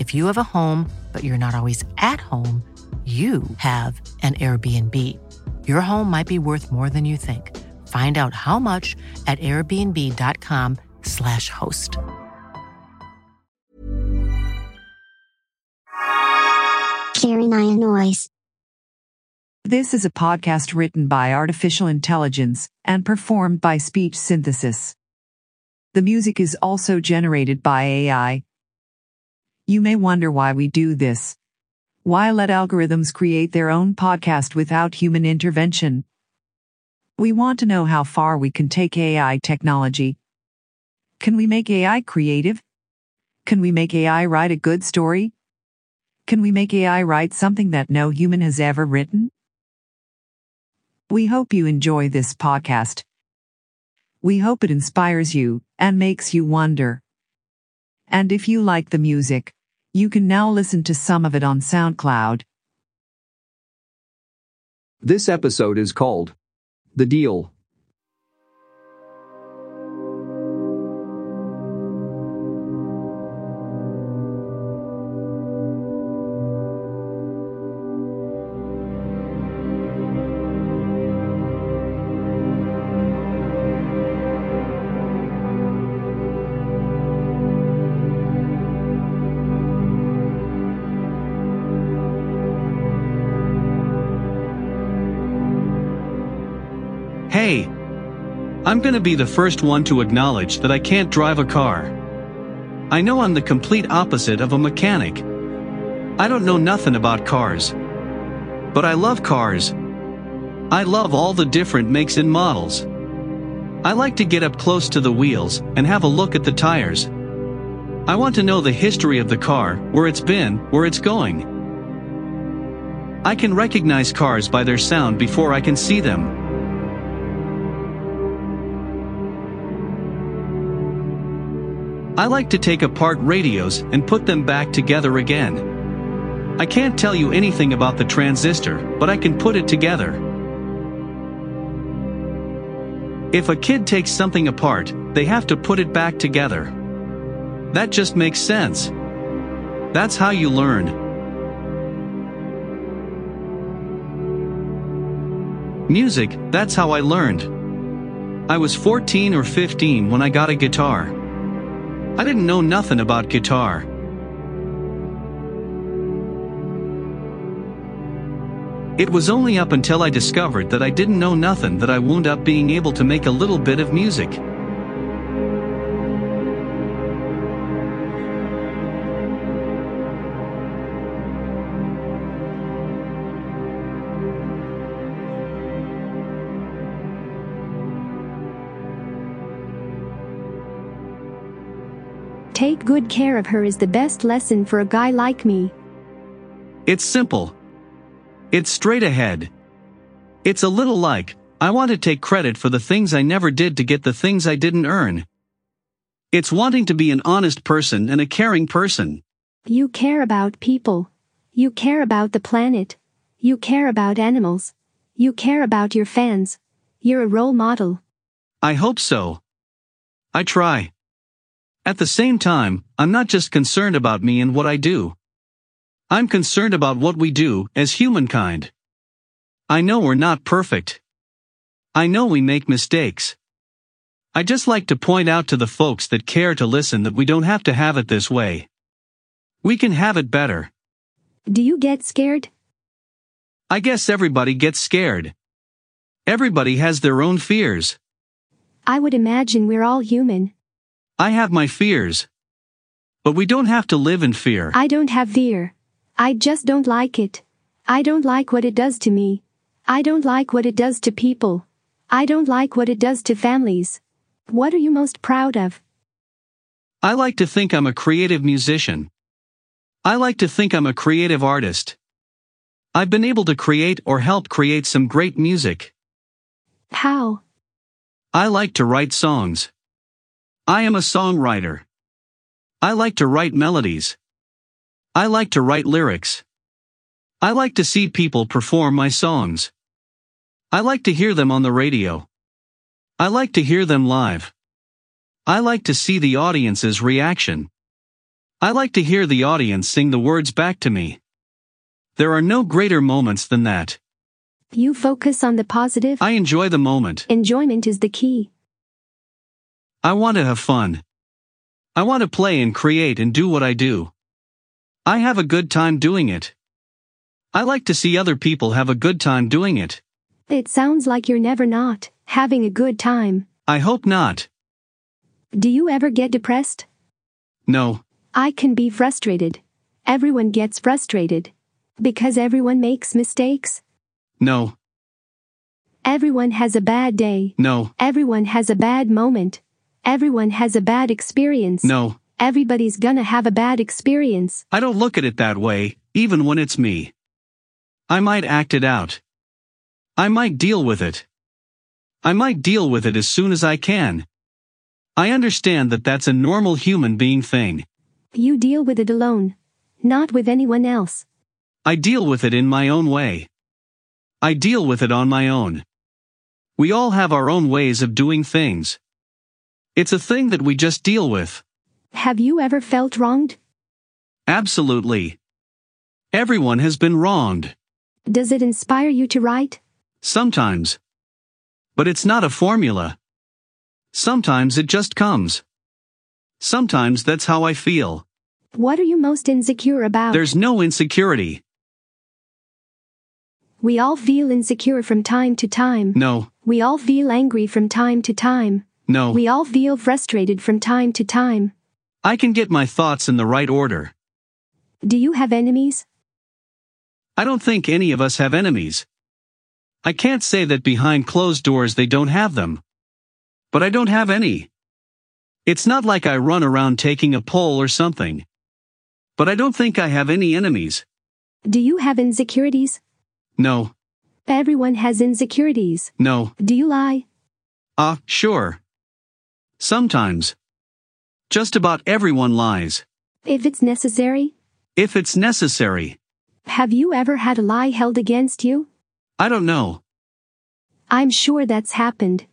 If you have a home, but you're not always at home, you have an Airbnb. Your home might be worth more than you think. Find out how much at airbnb.com/slash host. Carolina Noise. This is a podcast written by artificial intelligence and performed by speech synthesis. The music is also generated by AI. You may wonder why we do this. Why let algorithms create their own podcast without human intervention? We want to know how far we can take AI technology. Can we make AI creative? Can we make AI write a good story? Can we make AI write something that no human has ever written? We hope you enjoy this podcast. We hope it inspires you and makes you wonder. And if you like the music, you can now listen to some of it on SoundCloud. This episode is called The Deal. I'm gonna be the first one to acknowledge that I can't drive a car. I know I'm the complete opposite of a mechanic. I don't know nothing about cars. But I love cars. I love all the different makes and models. I like to get up close to the wheels and have a look at the tires. I want to know the history of the car, where it's been, where it's going. I can recognize cars by their sound before I can see them. I like to take apart radios and put them back together again. I can't tell you anything about the transistor, but I can put it together. If a kid takes something apart, they have to put it back together. That just makes sense. That's how you learn. Music, that's how I learned. I was 14 or 15 when I got a guitar. I didn't know nothing about guitar. It was only up until I discovered that I didn't know nothing that I wound up being able to make a little bit of music. Take good care of her is the best lesson for a guy like me. It's simple. It's straight ahead. It's a little like, I want to take credit for the things I never did to get the things I didn't earn. It's wanting to be an honest person and a caring person. You care about people. You care about the planet. You care about animals. You care about your fans. You're a role model. I hope so. I try. At the same time, I'm not just concerned about me and what I do. I'm concerned about what we do as humankind. I know we're not perfect. I know we make mistakes. I just like to point out to the folks that care to listen that we don't have to have it this way. We can have it better. Do you get scared? I guess everybody gets scared. Everybody has their own fears. I would imagine we're all human. I have my fears. But we don't have to live in fear. I don't have fear. I just don't like it. I don't like what it does to me. I don't like what it does to people. I don't like what it does to families. What are you most proud of? I like to think I'm a creative musician. I like to think I'm a creative artist. I've been able to create or help create some great music. How? I like to write songs. I am a songwriter. I like to write melodies. I like to write lyrics. I like to see people perform my songs. I like to hear them on the radio. I like to hear them live. I like to see the audience's reaction. I like to hear the audience sing the words back to me. There are no greater moments than that. You focus on the positive. I enjoy the moment. Enjoyment is the key. I want to have fun. I want to play and create and do what I do. I have a good time doing it. I like to see other people have a good time doing it. It sounds like you're never not having a good time. I hope not. Do you ever get depressed? No. I can be frustrated. Everyone gets frustrated. Because everyone makes mistakes. No. Everyone has a bad day. No. Everyone has a bad moment. Everyone has a bad experience. No. Everybody's gonna have a bad experience. I don't look at it that way, even when it's me. I might act it out. I might deal with it. I might deal with it as soon as I can. I understand that that's a normal human being thing. You deal with it alone. Not with anyone else. I deal with it in my own way. I deal with it on my own. We all have our own ways of doing things. It's a thing that we just deal with. Have you ever felt wronged? Absolutely. Everyone has been wronged. Does it inspire you to write? Sometimes. But it's not a formula. Sometimes it just comes. Sometimes that's how I feel. What are you most insecure about? There's no insecurity. We all feel insecure from time to time. No, We all feel angry from time to time. No. We all feel frustrated from time to time. I can get my thoughts in the right order. Do you have enemies? I don't think any of us have enemies. I can't say that behind closed doors they don't have them. But I don't have any. It's not like I run around taking a poll or something. But I don't think I have any enemies. Do you have insecurities? No, Everyone has insecurities. no. Do you lie? Ah, sure. Sometimes. Just about everyone lies. If it's necessary? If it's necessary. Have you ever had a lie held against you? I don't know. I'm sure that's happened.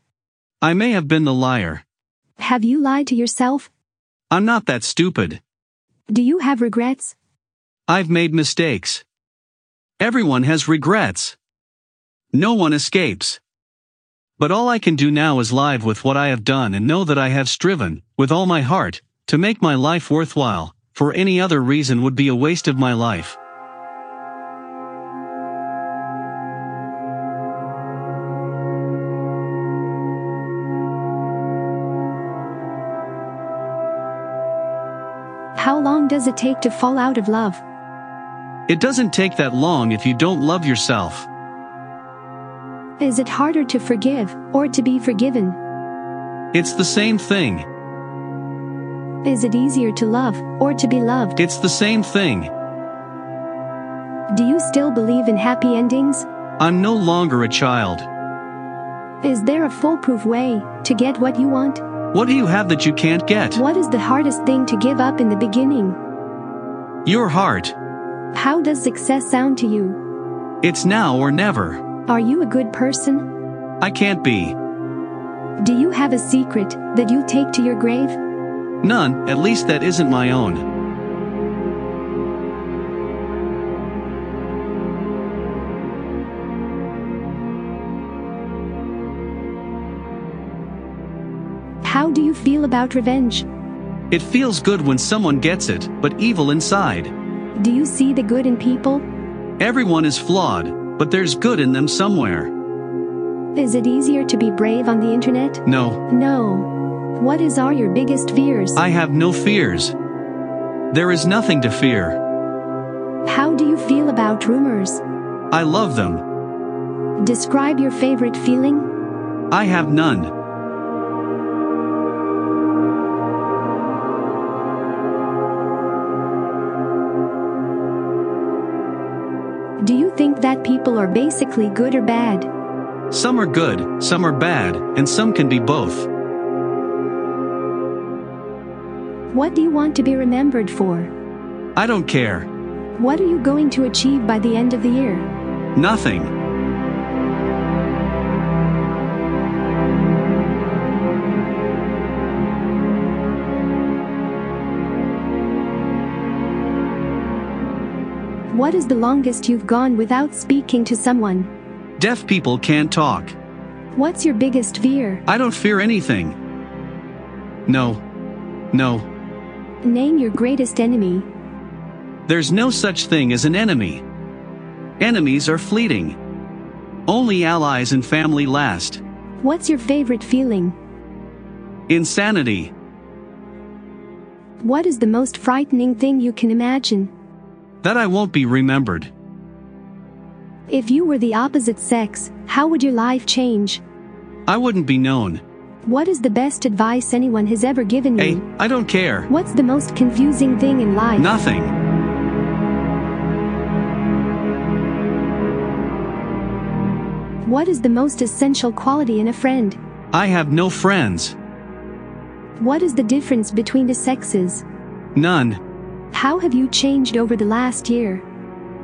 I may have been the liar. Have you lied to yourself? I'm not that stupid. Do you have regrets? I've made mistakes. Everyone has regrets. No one escapes. But all I can do now is live with what I have done and know that I have striven, with all my heart, to make my life worthwhile, for any other reason would be a waste of my life. How long does it take to fall out of love? It doesn't take that long if you don't love yourself. Is it harder to forgive or to be forgiven? It's the same thing. Is it easier to love or to be loved? It's the same thing. Do you still believe in happy endings? I'm no longer a child. Is there a foolproof way to get what you want? What do you have that you can't get? What is the hardest thing to give up in the beginning? Your heart. How does success sound to you? It's now or never. Are you a good person? I can't be. Do you have a secret that you take to your grave? None, at least that isn't my own. How do you feel about revenge? It feels good when someone gets it, but evil inside. Do you see the good in people? Everyone is flawed. But there's good in them somewhere. Is it easier to be brave on the internet? No, No. What is are your biggest fears? I have no fears. There is nothing to fear. How do you feel about rumors? I love them. Describe your favorite feeling. I have none. Think that people are basically good or bad? Some are good, some are bad, and some can be both. What do you want to be remembered for? I don't care. What are you going to achieve by the end of the year? Nothing. What is the longest you've gone without speaking to someone? Deaf people can't talk. What's your biggest fear? I don't fear anything. No. No. Name your greatest enemy. There's no such thing as an enemy. Enemies are fleeting. Only allies and family last. What's your favorite feeling? Insanity. What is the most frightening thing you can imagine? That I won't be remembered. If you were the opposite sex, how would your life change? I wouldn't be known. What is the best advice anyone has ever given you? Hey. I don't care. What's the most confusing thing in life? Nothing. What is the most essential quality in a friend? I have no friends. What is the difference between the sexes? None. How have you changed over the last year?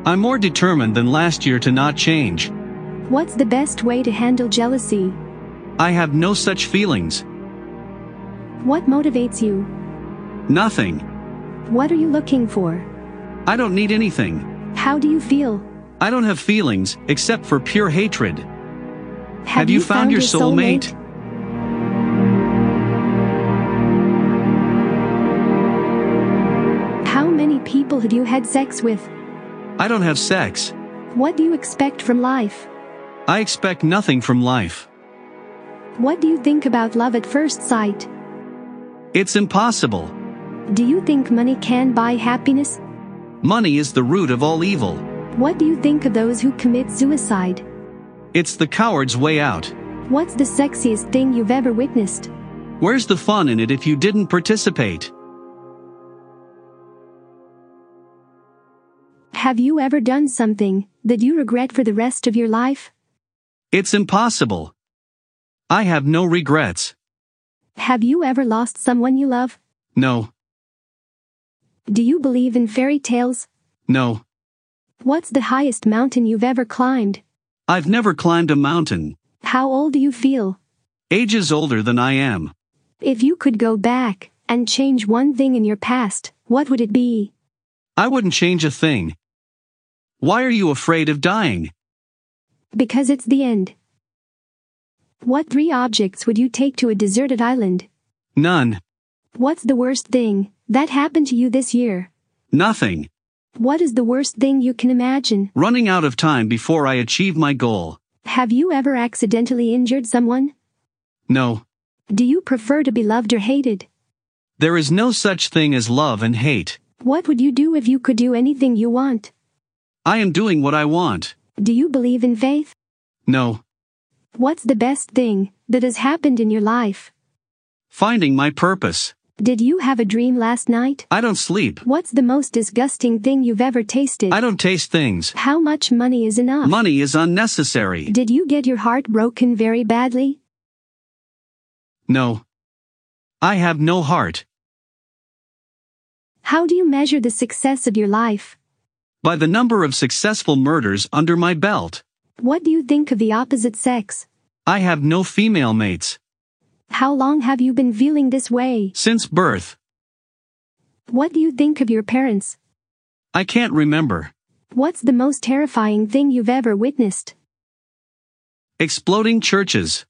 I'm more determined than last year to not change. What's the best way to handle jealousy? I have no such feelings. What motivates you? Nothing. What are you looking for? I don't need anything. How do you feel? I don't have feelings, except for pure hatred. Have you found your soulmate? How people have you had sex with? I don't have sex. What do you expect from life? I expect nothing from life. What do you think about love at first sight? It's impossible. Do you think money can buy happiness? Money is the root of all evil. What do you think of those who commit suicide? It's the coward's way out. What's the sexiest thing you've ever witnessed? Where's the fun in it if you didn't participate? Have you ever done something that you regret for the rest of your life? It's impossible. I have no regrets. Have you ever lost someone you love? No, Do you believe in fairy tales? no. What's the highest mountain you've ever climbed? I've never climbed a mountain. How old do you feel? Ages older than I am. If you could go back and change one thing in your past, what would it be? I wouldn't change a thing. Why are you afraid of dying? Because it's the end. What three objects would you take to a deserted island? None. What's the worst thing that happened to you this year? Nothing. What is the worst thing you can imagine? Running out of time before I achieve my goal. Have you ever accidentally injured someone? No. Do you prefer to be loved or hated? There is no such thing as love and hate. What would you do if you could do anything you want? I am doing what I want. Do you believe in faith? No. What's the best thing that has happened in your life? Finding my purpose. Did you have a dream last night? I don't sleep. What's the most disgusting thing you've ever tasted? I don't taste things. How much money is enough? Money is unnecessary. Did you get your heart broken very badly? No. I have no heart. How do you measure the success of your life? By the number of successful murders under my belt. What do you think of the opposite sex? I have no female mates. How long have you been feeling this way? Since birth. What do you think of your parents? I can't remember. What's the most terrifying thing you've ever witnessed? Exploding churches.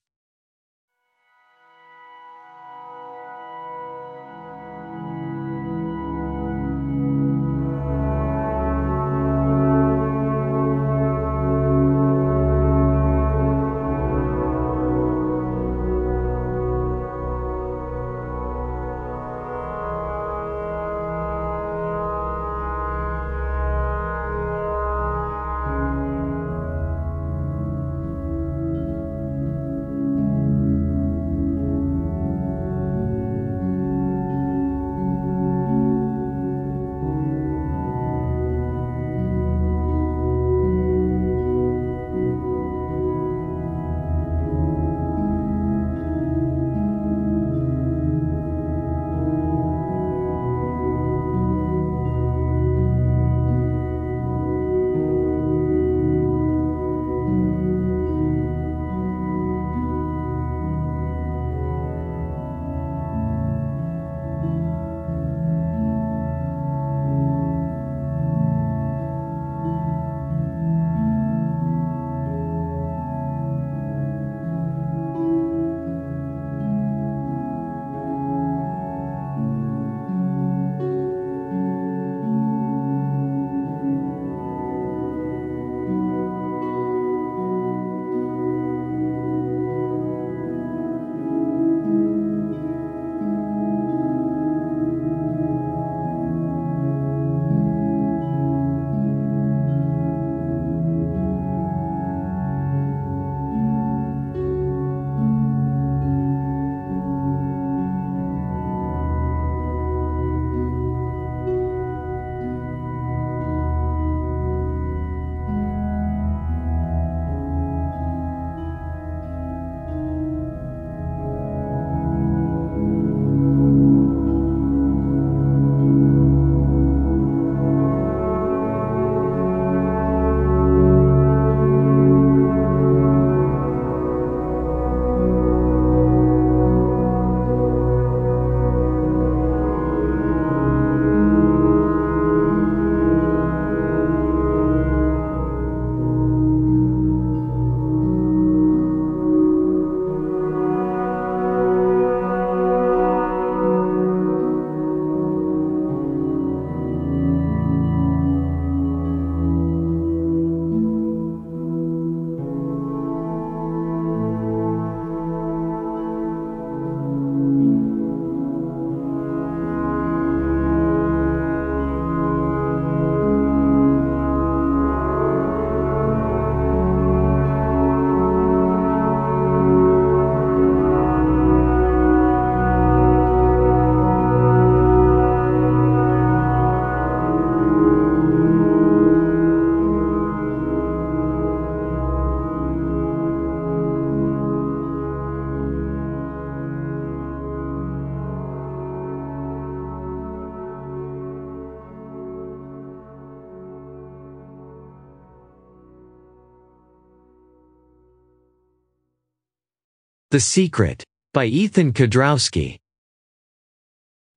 The Secret, by Ethan Kodrowski.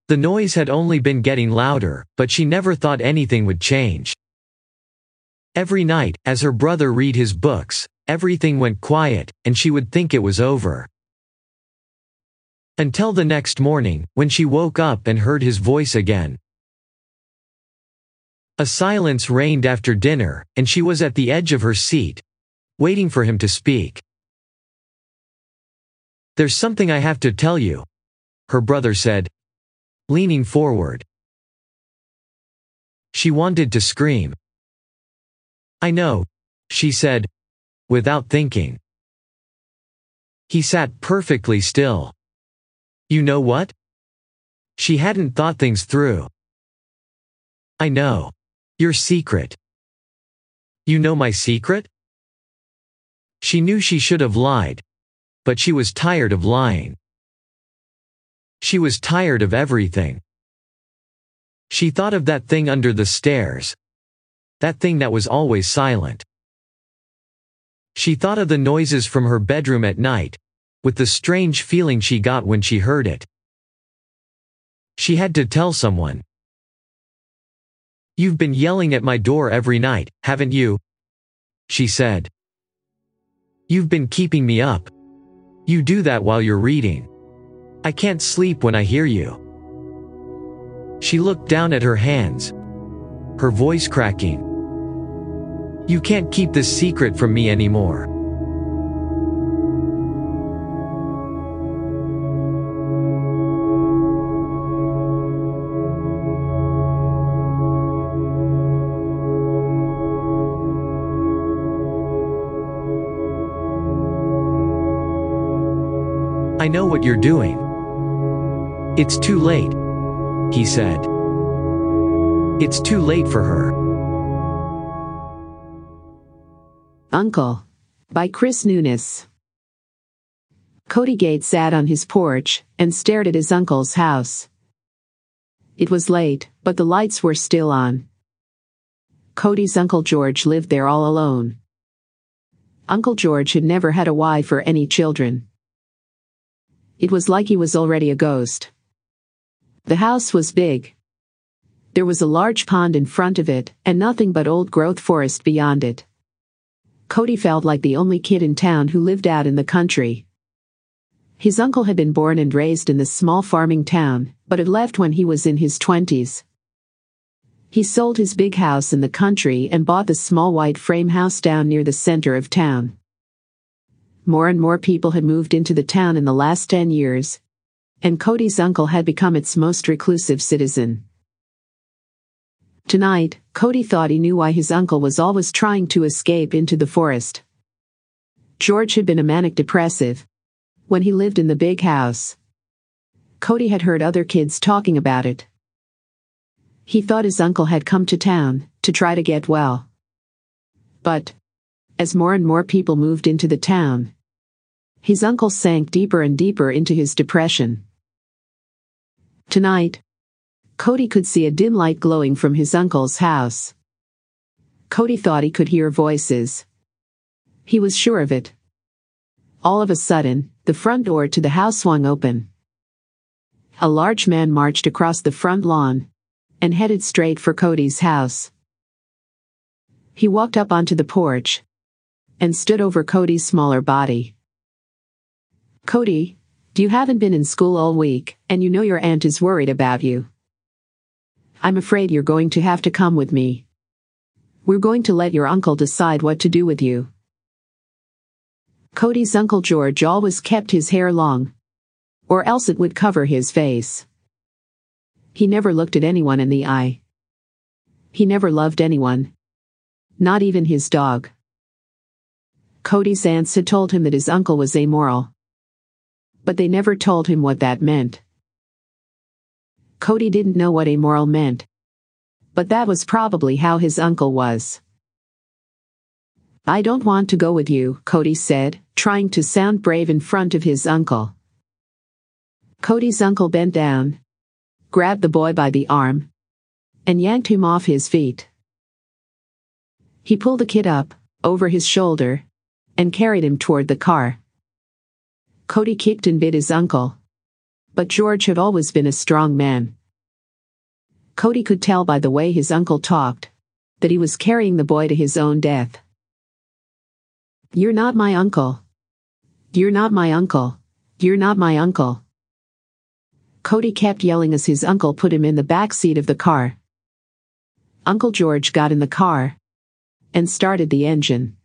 The noise had only been getting louder, but she never thought anything would change. Every night, as her brother read his books, everything went quiet, and she would think it was over. Until the next morning, when she woke up and heard his voice again. A silence reigned after dinner, and she was at the edge of her seat, waiting for him to speak. There's something I have to tell you, her brother said, leaning forward. She wanted to scream. I know, she said, without thinking. He sat perfectly still. You know what? She hadn't thought things through. I know. Your secret. You know my secret? She knew she should have lied, but she was tired of lying. She was tired of everything. She thought of that thing under the stairs. That thing that was always silent. She thought of the noises from her bedroom at night, with the strange feeling she got when she heard it. She had to tell someone. You've been yelling at my door every night, haven't you? She said. You've been keeping me up. You do that while you're reading. I can't sleep when I hear you. She looked down at her hands. Her voice cracking. You can't keep this secret from me anymore. What you're doing. It's too late. He said. It's too late for her. Uncle. By Chris Nunes. Cody Gates sat on his porch and stared at his uncle's house. It was late, but the lights were still on. Cody's Uncle George lived there all alone. Uncle George had never had a wife or any children. It was like he was already a ghost. The house was big. There was a large pond in front of it, and nothing but old growth forest beyond it. Cody felt like the only kid in town who lived out in the country. His uncle had been born and raised in this small farming town, but had left when he was in his twenties. He sold his big house in the country and bought the small white frame house down near the center of town. More and more people had moved into the town in the last 10 years, and Cody's uncle had become its most reclusive citizen. Tonight, Cody thought he knew why his uncle was always trying to escape into the forest. George had been a manic depressive when he lived in the big house. Cody had heard other kids talking about it. He thought his uncle had come to town to try to get well. But, as more and more people moved into the town, his uncle sank deeper and deeper into his depression. Tonight, Cody could see a dim light glowing from his uncle's house. Cody thought he could hear voices. He was sure of it. All of a sudden, the front door to the house swung open. A large man marched across the front lawn and headed straight for Cody's house. He walked up onto the porch and stood over Cody's smaller body. Cody, you haven't been in school all week, and you know your aunt is worried about you. I'm afraid you're going to have to come with me. We're going to let your uncle decide what to do with you. Cody's Uncle George always kept his hair long, or else it would cover his face. He never looked at anyone in the eye. He never loved anyone. Not even his dog. Cody's aunts had told him that his uncle was amoral but they never told him what that meant. Cody didn't know what amoral meant. But that was probably how his uncle was. I don't want to go with you, Cody said, trying to sound brave in front of his uncle. Cody's uncle bent down, grabbed the boy by the arm, and yanked him off his feet. He pulled the kid up, over his shoulder, and carried him toward the car. Cody kicked and bit his uncle. But George had always been a strong man. Cody could tell by the way his uncle talked that he was carrying the boy to his own death. You're not my uncle. You're not my uncle. You're not my uncle. Cody kept yelling as his uncle put him in the back seat of the car. Uncle George got in the car and started the engine.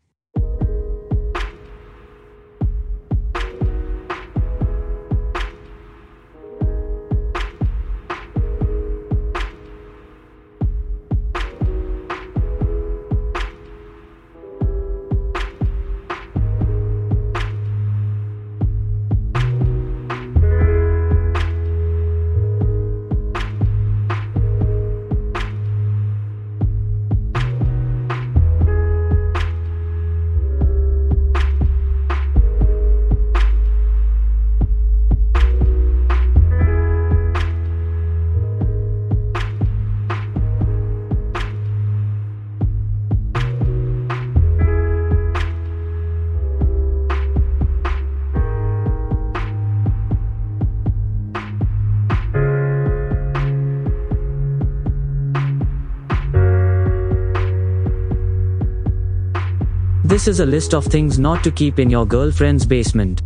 This is a list of things not to keep in your girlfriend's basement.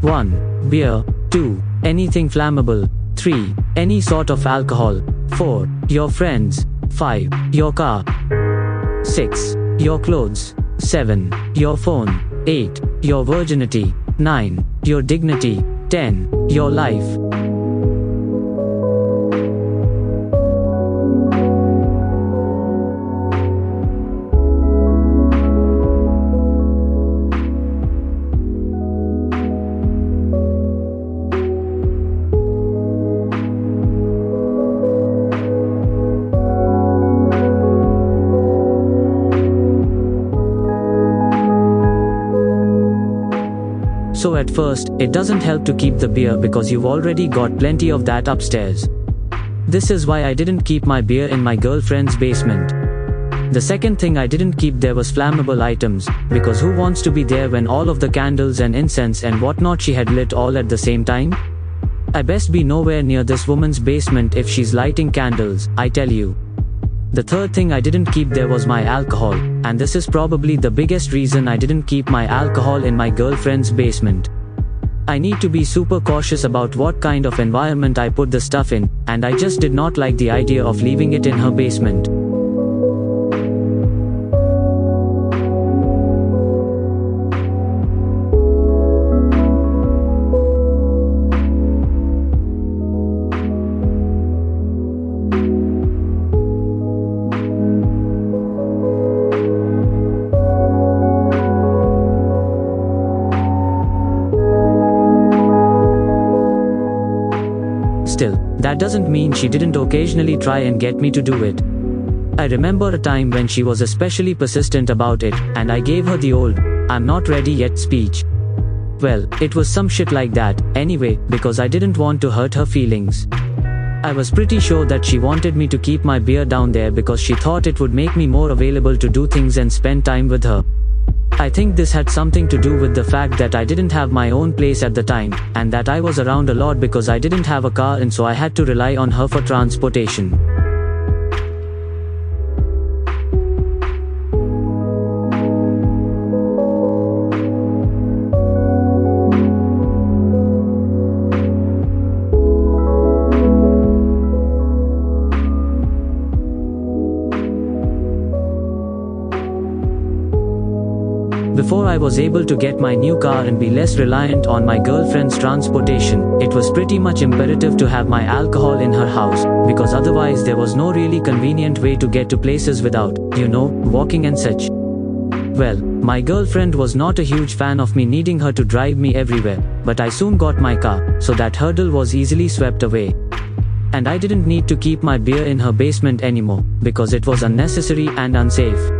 1. Beer. 2. Anything flammable. 3. Any sort of alcohol. 4. Your friends. 5. Your car. 6. Your clothes. 7. Your phone. 8. Your virginity. 9. Your dignity. 10. Your life. So at first, it doesn't help to keep the beer because you've already got plenty of that upstairs. This is why I didn't keep my beer in my girlfriend's basement. The second thing I didn't keep there was flammable items, because who wants to be there when all of the candles and incense and whatnot she had lit all at the same time? I best be nowhere near this woman's basement if she's lighting candles, I tell you. The third thing I didn't keep there was my alcohol, and this is probably the biggest reason I didn't keep my alcohol in my girlfriend's basement. I need to be super cautious about what kind of environment I put the stuff in, and I just did not like the idea of leaving it in her basement. That doesn't mean she didn't occasionally try and get me to do it. I remember a time when she was especially persistent about it, and I gave her the old, I'm not ready yet speech. Well, it was some shit like that, anyway, because I didn't want to hurt her feelings. I was pretty sure that she wanted me to keep my beer down there because she thought it would make me more available to do things and spend time with her. I think this had something to do with the fact that I didn't have my own place at the time, and that I was around a lot because I didn't have a car and so I had to rely on her for transportation. Before I was able to get my new car and be less reliant on my girlfriend's transportation, it was pretty much imperative to have my alcohol in her house, because otherwise there was no really convenient way to get to places without, you know, walking and such. Well, my girlfriend was not a huge fan of me needing her to drive me everywhere, but I soon got my car, so that hurdle was easily swept away. And I didn't need to keep my beer in her basement anymore, because it was unnecessary and unsafe.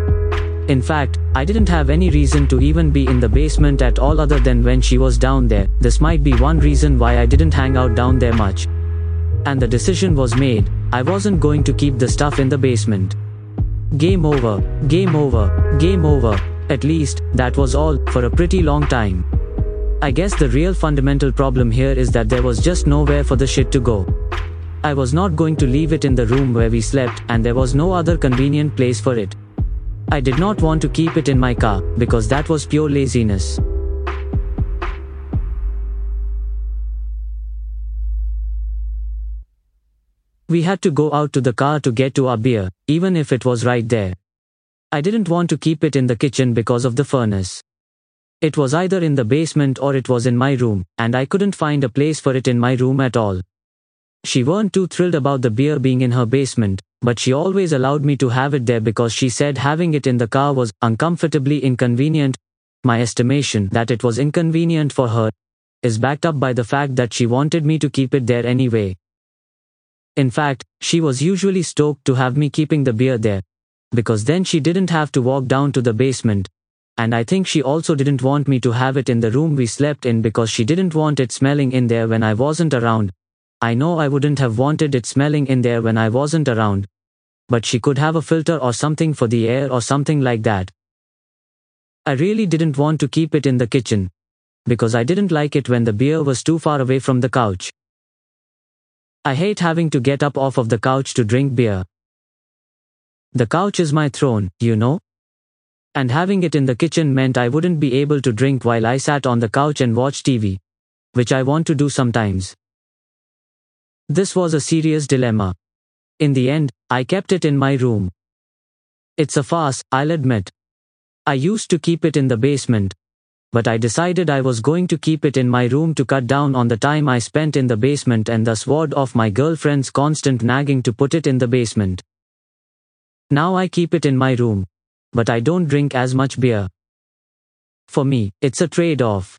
In fact, I didn't have any reason to even be in the basement at all other than when she was down there. This might be one reason why I didn't hang out down there much. And the decision was made I wasn't going to keep the stuff in the basement. Game over, game over, game over. At least, that was all, for a pretty long time. I guess the real fundamental problem here is that there was just nowhere for the shit to go. I was not going to leave it in the room where we slept, and there was no other convenient place for it. I did not want to keep it in my car, because that was pure laziness. We had to go out to the car to get to our beer, even if it was right there. I didn't want to keep it in the kitchen because of the furnace. It was either in the basement or it was in my room, and I couldn't find a place for it in my room at all. She weren't too thrilled about the beer being in her basement, but she always allowed me to have it there because she said having it in the car was uncomfortably inconvenient. My estimation that it was inconvenient for her is backed up by the fact that she wanted me to keep it there anyway. In fact, she was usually stoked to have me keeping the beer there, because then she didn't have to walk down to the basement. And I think she also didn't want me to have it in the room we slept in because she didn't want it smelling in there when I wasn't around. I know I wouldn't have wanted it smelling in there when I wasn't around. But she could have a filter or something for the air or something like that. I really didn't want to keep it in the kitchen. Because I didn't like it when the beer was too far away from the couch. I hate having to get up off of the couch to drink beer. The couch is my throne, you know? And having it in the kitchen meant I wouldn't be able to drink while I sat on the couch and watched TV. Which I want to do sometimes. This was a serious dilemma. In the end, I kept it in my room. It's a farce, I'll admit. I used to keep it in the basement. But I decided I was going to keep it in my room to cut down on the time I spent in the basement and thus ward off my girlfriend's constant nagging to put it in the basement. Now I keep it in my room. But I don't drink as much beer. For me, it's a trade off.